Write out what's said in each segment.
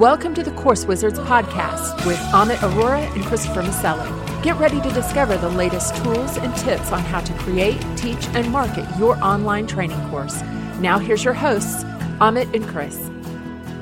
Welcome to the Course Wizards podcast with Amit Aurora and Christopher Maselli. Get ready to discover the latest tools and tips on how to create, teach, and market your online training course. Now, here's your hosts, Amit and Chris.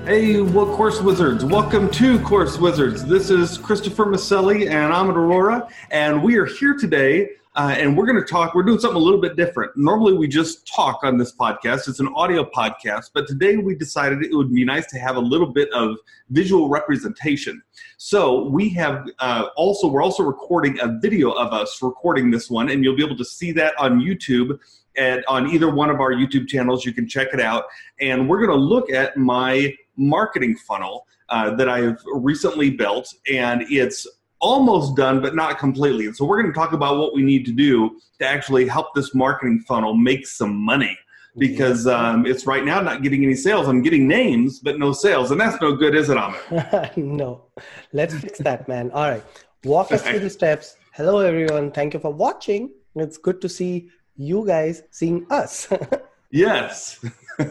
Hey, what Course Wizards? Welcome to Course Wizards. This is Christopher Maselli and Amit Aurora, and we are here today uh, and we're going to talk. We're doing something a little bit different. Normally, we just talk on this podcast. It's an audio podcast, but today we decided it would be nice to have a little bit of visual representation. So we have uh, also we're also recording a video of us recording this one, and you'll be able to see that on YouTube. And on either one of our YouTube channels, you can check it out. And we're going to look at my marketing funnel uh, that I've recently built, and it's almost done, but not completely. And so we're going to talk about what we need to do to actually help this marketing funnel make some money because um, it's right now not getting any sales. I'm getting names, but no sales. And that's no good, is it, Amit? no. Let's fix that, man. All right. Walk us through the steps. Hello, everyone. Thank you for watching. It's good to see you guys seeing us. yes.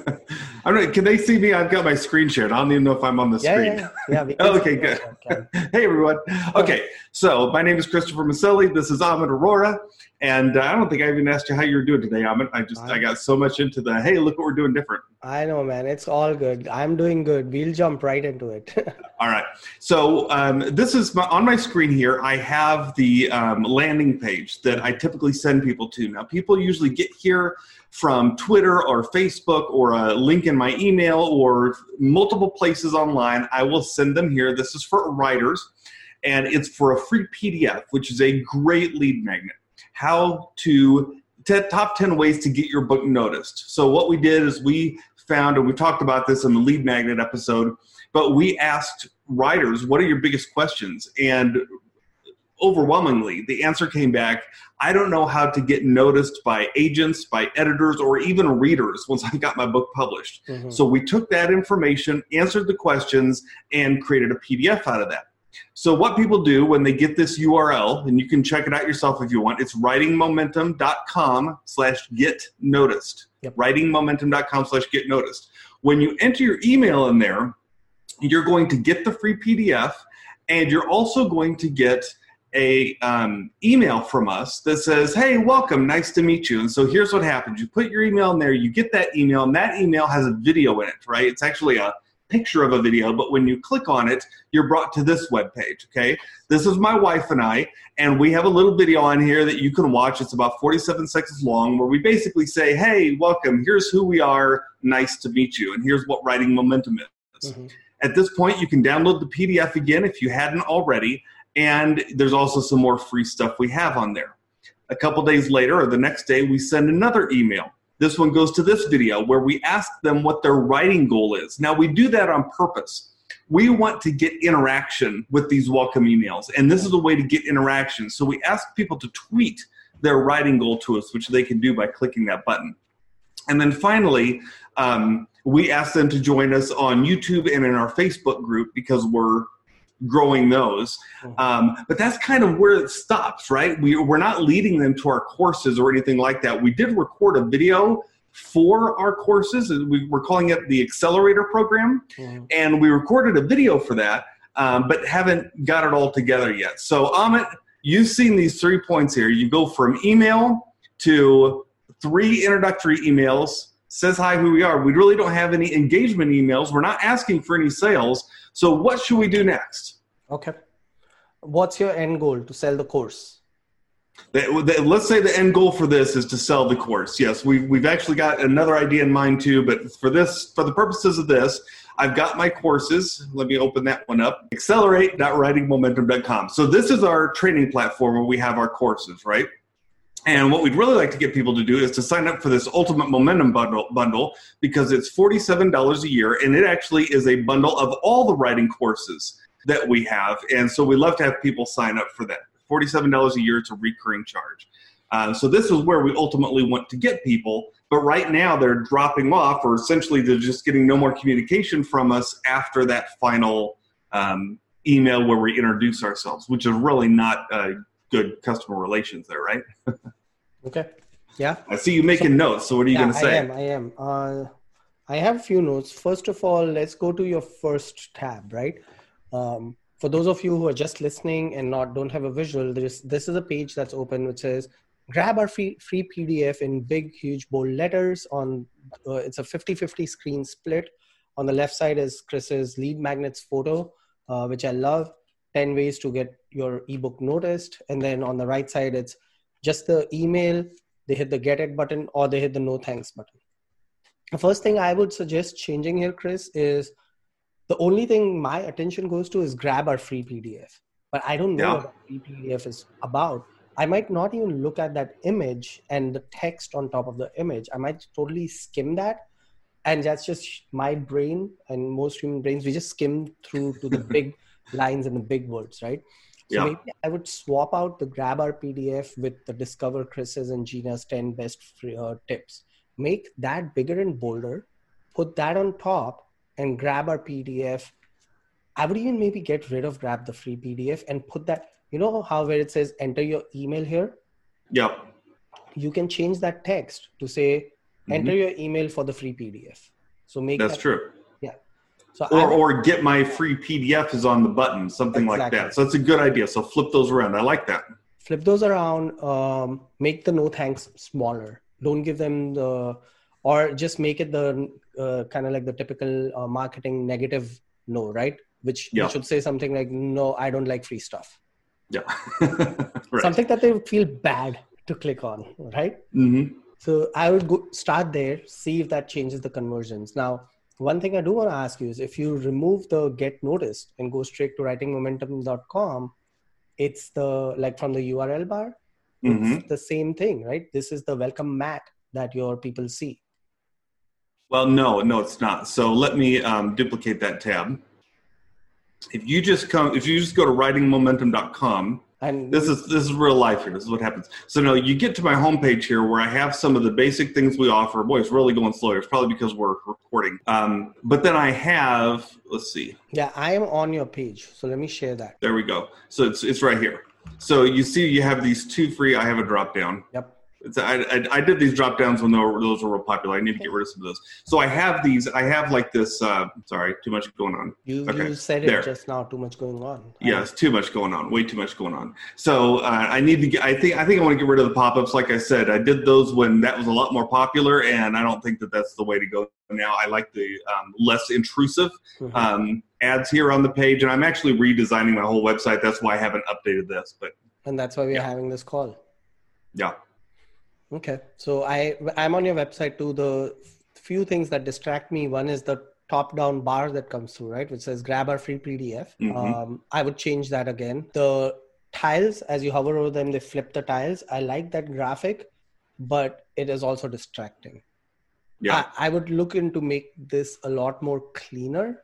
I don't. Can they see me? I've got my screen shared. I don't even know if I'm on the yeah, screen. Yeah, yeah. oh, okay, good. hey, everyone. Okay, so my name is Christopher Maselli. This is Amit Aurora. and uh, I don't think I even asked you how you were doing today, Ahmed. I just I got so much into the hey, look what we're doing different. I know, man. It's all good. I'm doing good. We'll jump right into it. all right. So um, this is my, on my screen here. I have the um, landing page that I typically send people to. Now, people usually get here from Twitter or Facebook or a link in my email or multiple places online. I will send them here. This is for writers, and it's for a free PDF, which is a great lead magnet. How to top 10 ways to get your book noticed. So, what we did is we found, and we talked about this in the lead magnet episode, but we asked writers, What are your biggest questions? And overwhelmingly, the answer came back I don't know how to get noticed by agents, by editors, or even readers once I got my book published. Mm-hmm. So we took that information, answered the questions, and created a PDF out of that. So what people do when they get this URL, and you can check it out yourself if you want, it's writingmomentum.com slash get noticed. Yep. Writingmomentum.com slash get noticed. When you enter your email in there, you're going to get the free PDF, and you're also going to get – a um, email from us that says, "Hey, welcome, nice to meet you." And so here's what happens: you put your email in there, you get that email, and that email has a video in it. Right? It's actually a picture of a video, but when you click on it, you're brought to this web page. Okay, this is my wife and I, and we have a little video on here that you can watch. It's about 47 seconds long, where we basically say, "Hey, welcome. Here's who we are. Nice to meet you, and here's what writing momentum is." Mm-hmm. At this point, you can download the PDF again if you hadn't already and there's also some more free stuff we have on there. A couple days later, or the next day, we send another email. This one goes to this video where we ask them what their writing goal is. Now, we do that on purpose. We want to get interaction with these welcome emails, and this is a way to get interaction. So we ask people to tweet their writing goal to us, which they can do by clicking that button. And then finally, um, we ask them to join us on YouTube and in our Facebook group because we're growing those. Mm-hmm. Um, but that's kind of where it stops, right? We, we're not leading them to our courses or anything like that. We did record a video for our courses. We, are calling it the Accelerator Program. Mm-hmm. And we recorded a video for that, um, but haven't got it all together yet. So, Amit, you've seen these three points here. You go from email to three introductory emails says hi who we are. We really don't have any engagement emails. We're not asking for any sales. So what should we do next? Okay. What's your end goal to sell the course? The, the, let's say the end goal for this is to sell the course. Yes, we've, we've actually got another idea in mind too, but for this, for the purposes of this, I've got my courses. Let me open that one up. Accelerate.writingmomentum.com. So this is our training platform where we have our courses, right? And what we'd really like to get people to do is to sign up for this Ultimate Momentum bundle, bundle because it's $47 a year and it actually is a bundle of all the writing courses that we have. And so we love to have people sign up for that. $47 a year, it's a recurring charge. Uh, so this is where we ultimately want to get people. But right now they're dropping off, or essentially they're just getting no more communication from us after that final um, email where we introduce ourselves, which is really not uh, good customer relations there, right? Okay. Yeah. I see you making so, notes. So what are you yeah, going to say? I am. I am. Uh, I have a few notes. First of all, let's go to your first tab, right? Um, for those of you who are just listening and not don't have a visual, this this is a page that's open which says grab our free, free PDF in big, huge, bold letters. On uh, it's a 50-50 screen split. On the left side is Chris's lead magnets photo, uh, which I love. 10 ways to get your ebook noticed. And then on the right side, it's just the email. They hit the get it button or they hit the no thanks button. The first thing I would suggest changing here, Chris, is the only thing my attention goes to is grab our free PDF. But I don't know yeah. what free PDF is about. I might not even look at that image and the text on top of the image. I might totally skim that. And that's just my brain and most human brains. We just skim through to the big lines and the big words, right? So yeah. maybe I would swap out the grab our PDF with the discover Chris's and Gina's 10 best free, uh, tips. Make that bigger and bolder, put that on top, and grab our PDF. I would even maybe get rid of grab the free PDF and put that you know how where it says enter your email here yeah you can change that text to say mm-hmm. enter your email for the free pdf so make that's that, true so or, or get my free pdf is on the button something exactly. like that so that's a good idea so flip those around i like that flip those around um, make the no thanks smaller don't give them the or just make it the uh, kind of like the typical uh, marketing negative no right which, yeah. which should say something like no i don't like free stuff yeah. right. Something that they would feel bad to click on, right? Mm-hmm. So I would go start there, see if that changes the conversions. Now, one thing I do want to ask you is if you remove the get noticed and go straight to writingmomentum.com, it's the like from the URL bar, mm-hmm. it's the same thing, right? This is the welcome mat that your people see. Well, no, no, it's not. So let me um, duplicate that tab if you just come if you just go to writingmomentum.com and this is this is real life here. This is what happens. So no you get to my homepage here where i have some of the basic things we offer. Boy it's really going slow it's probably because we're recording. Um, but then i have let's see. Yeah i am on your page so let me share that. There we go. So it's it's right here. So you see you have these two free i have a drop down. Yep it's, I, I, I, did these drop downs when were, those were real popular. I need to get rid of some of those. So I have these. I have like this. Uh, sorry, too much going on. You, okay. you said it there. just now. Too much going on. Yes, too much going on. Way too much going on. So uh, I need to get. I think. I think I want to get rid of the pop ups. Like I said, I did those when that was a lot more popular, and I don't think that that's the way to go now. I like the um, less intrusive mm-hmm. um, ads here on the page, and I'm actually redesigning my whole website. That's why I haven't updated this. But and that's why we're yeah. having this call. Yeah. Okay. So I I'm on your website too. The few things that distract me. One is the top down bar that comes through, right? Which says grab our free PDF. Mm-hmm. Um, I would change that again. The tiles, as you hover over them, they flip the tiles. I like that graphic, but it is also distracting. Yeah. I, I would look into make this a lot more cleaner.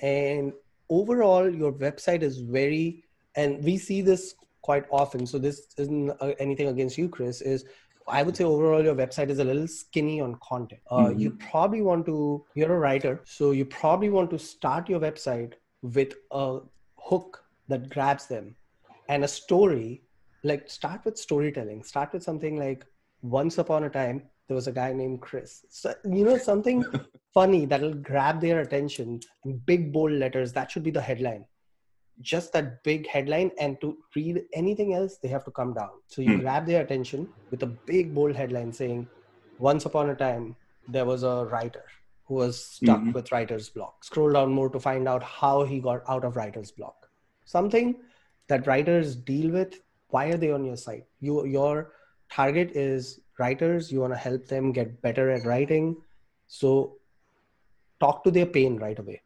And overall, your website is very, and we see this quite often. So this isn't uh, anything against you, Chris. Is I would say overall your website is a little skinny on content. Uh, mm-hmm. You probably want to, you're a writer, so you probably want to start your website with a hook that grabs them and a story. Like start with storytelling. Start with something like once upon a time there was a guy named Chris. So, you know, something funny that'll grab their attention in big bold letters. That should be the headline just that big headline and to read anything else they have to come down. So you hmm. grab their attention with a big bold headline saying once upon a time there was a writer who was stuck mm-hmm. with writer's block. Scroll down more to find out how he got out of writer's block. Something that writers deal with why are they on your site you your target is writers. You want to help them get better at writing. So talk to their pain right away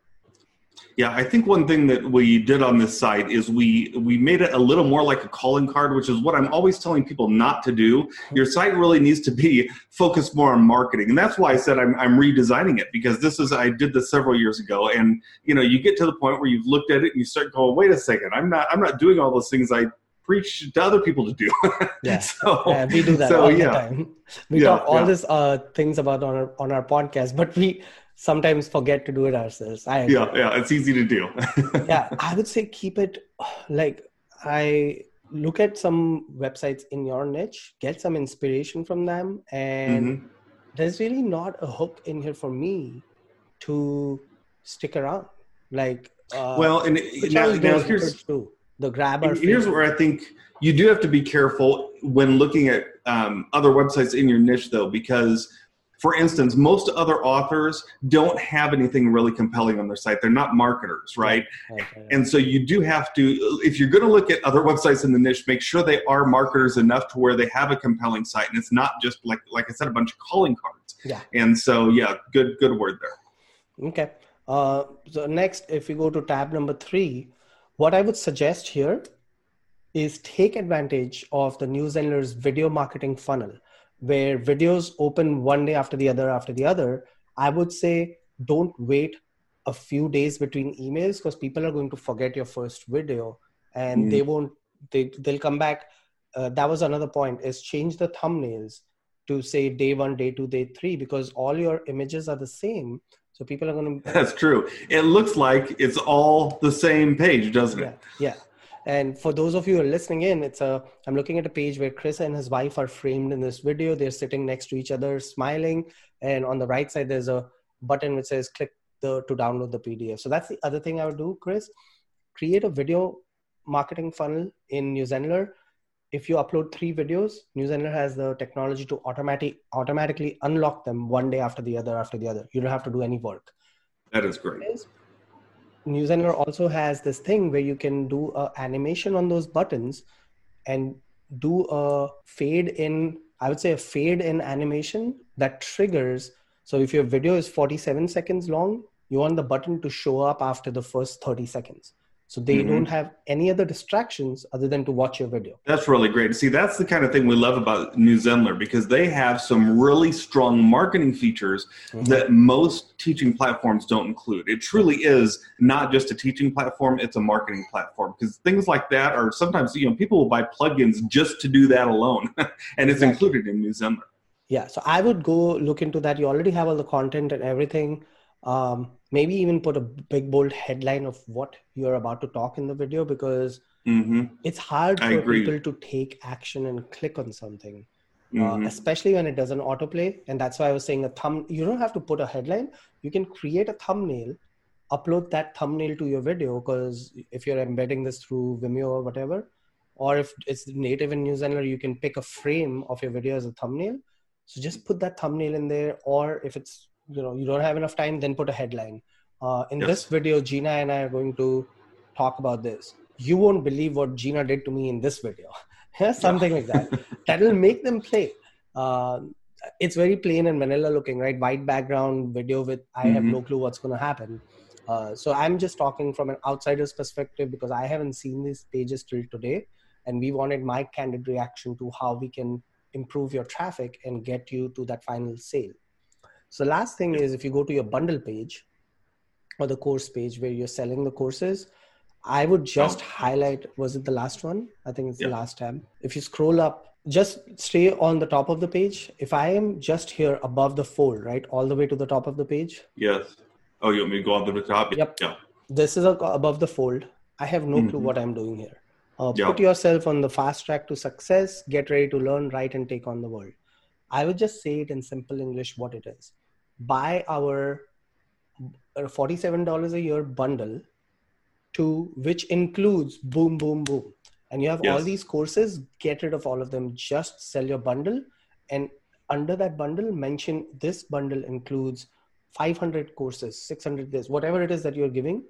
yeah, I think one thing that we did on this site is we we made it a little more like a calling card, which is what I'm always telling people not to do. Your site really needs to be focused more on marketing, and that's why I said I'm, I'm redesigning it because this is I did this several years ago, and you know you get to the point where you've looked at it and you start going, wait a second, I'm not I'm not doing all those things I preach to other people to do. yeah. so, yeah, we do that so, all yeah. the time. We yeah, talk all yeah. these uh, things about on our on our podcast, but we sometimes forget to do it ourselves. I yeah, yeah, it's easy to do. yeah, I would say keep it like I look at some websites in your niche, get some inspiration from them, and mm-hmm. there's really not a hook in here for me to stick around. Like, uh, well, and now, now here's too. the grab. Here's where I think you do have to be careful when looking at um, other websites in your niche, though, because for instance, most other authors don't have anything really compelling on their site. They're not marketers, right? Okay. And so you do have to, if you're going to look at other websites in the niche, make sure they are marketers enough to where they have a compelling site, and it's not just like like I said, a bunch of calling cards. Yeah. And so yeah, good good word there. Okay. Uh, so next, if we go to tab number three, what I would suggest here is take advantage of the New Zenler's video marketing funnel where videos open one day after the other after the other, I would say don't wait a few days between emails because people are going to forget your first video and mm. they won't they they'll come back. Uh, that was another point is change the thumbnails to say day one day two day three because all your images are the same. So people are going to that's true. It looks like it's all the same page doesn't it? Yeah and for those of you who are listening in, it's a I'm looking at a page where Chris and his wife are framed in this video. They're sitting next to each other, smiling, and on the right side there's a button which says click the to download the PDF. So that's the other thing I would do, Chris. Create a video marketing funnel in New Zenler. If you upload three videos, New Zenler has the technology to automatic automatically unlock them one day after the other after the other. You don't have to do any work. That is great. New Zenler also has this thing where you can do a animation on those buttons and do a fade in i would say a fade in animation that triggers. So if your video is 47 seconds long you want the button to show up after the first 30 seconds so they mm-hmm. don't have any other distractions other than to watch your video that's really great see that's the kind of thing we love about new zenler because they have some really strong marketing features mm-hmm. that most teaching platforms don't include it truly is not just a teaching platform it's a marketing platform because things like that are sometimes you know people will buy plugins just to do that alone and it's exactly. included in new zenler yeah so i would go look into that you already have all the content and everything um, maybe even put a big bold headline of what you're about to talk in the video because mm-hmm. it's hard for people to take action and click on something uh, mm-hmm. uh, especially when it doesn't autoplay and that's why i was saying a thumb you don't have to put a headline you can create a thumbnail upload that thumbnail to your video because if you're embedding this through vimeo or whatever or if it's native in new zenler you can pick a frame of your video as a thumbnail so just put that thumbnail in there or if it's you know you don't have enough time then put a headline. Uh, in yes. this video gina and i are going to talk about this. You won't believe what gina did to me in this video. Something like that. That will make them play. Uh, it's very plain and vanilla looking right? White background video with i mm-hmm. have no clue what's going to happen. Uh, so i'm just talking from an outsider's perspective because i haven't seen these pages till today. And we wanted my candid reaction to how we can improve your traffic and get you to that final sale so last thing is if you go to your bundle page or the course page where you're selling the courses, I would just oh. highlight, was it the last one? I think it's yeah. the last tab. If you scroll up, just stay on the top of the page. If I am just here above the fold, right, all the way to the top of the page. Yes. Oh, you want me to go on to the top? Yep. Yeah. This is above the fold. I have no mm-hmm. clue what I'm doing here. Uh, yeah. Put yourself on the fast track to success. Get ready to learn, write, and take on the world. I would just say it in simple English what it is buy our $47 a year bundle to which includes boom boom boom. And you have yes. all these courses get rid of all of them. Just sell your bundle. And under that bundle mention this bundle includes 500 courses 600 this whatever it is that you're giving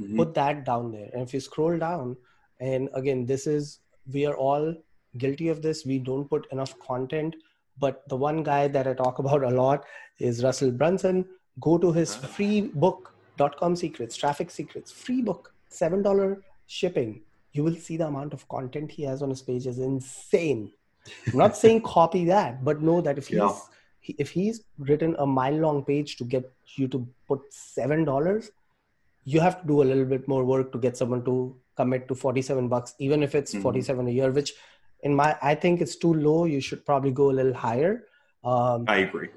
mm-hmm. put that down there. And if you scroll down and again this is we are all guilty of this. We don't put enough content but the one guy that I talk about a lot is Russell Brunson. Go to his free book, com secrets, traffic secrets, free book, $7 shipping. You will see the amount of content he has on his page is insane. I'm not saying copy that, but know that if he's yeah. if he's written a mile long page to get you to put seven dollars, you have to do a little bit more work to get someone to commit to 47 bucks, even if it's mm-hmm. 47 a year, which in my i think it's too low you should probably go a little higher um, i agree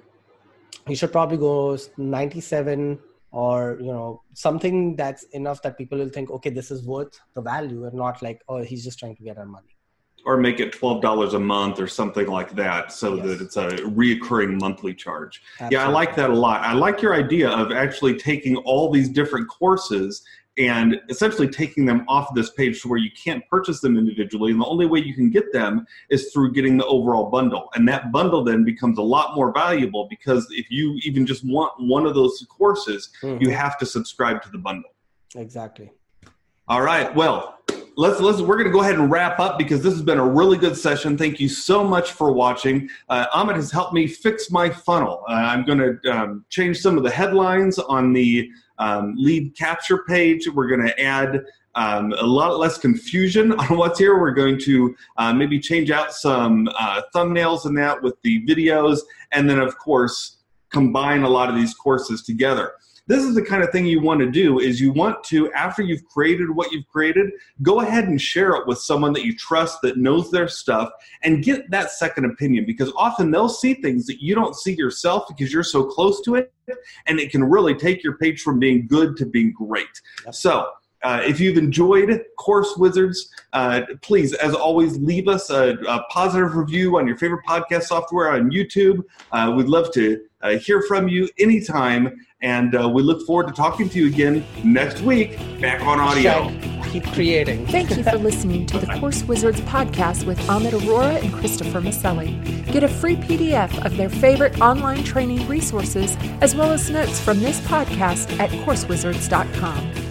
you should probably go 97 or you know something that's enough that people will think okay this is worth the value and not like oh he's just trying to get our money or make it $12 a month or something like that so Yes. that it's a reoccurring monthly charge. Yeah, I like that a lot. I like your idea of actually taking all these different courses and essentially taking them off this page to where you can't purchase them individually. And the only way you can get them is through getting the overall bundle. And that bundle then becomes a lot more valuable because if you even just want one of those courses, Mhm. you have to subscribe to the bundle. exactly. All right. Well, let's let's we're going to go ahead and wrap up because this has been a really good session. Thank you so much for watching. Uh, Amit has helped me fix my funnel. Uh, I'm going to um, change some of the headlines on the um, lead capture page. We're going to add. Um, a lot less confusion on what's here. We're going to uh, maybe change out some uh, thumbnails and that with the videos, and then of course combine a lot of these courses together this is the kind of thing you want to do is you want to after you've created what you've created go ahead and share it with someone that you trust that knows their stuff and get that second opinion because often they'll see things that you don't see yourself because you're so close to it and it can really take your page from being good to being great. So uh, if you've enjoyed Course Wizards, uh, please, as always, leave us a, a positive review on your favorite podcast software on YouTube. Uh, we'd love to uh, hear from you anytime, and uh, we look forward to talking to you again next week back on audio. Shag, keep creating. Thank you for listening to the Course Wizards podcast with Amit Aurora and Christopher Maselli. Get a free PDF of their favorite online training resources as well as notes from this podcast at coursewizards.com.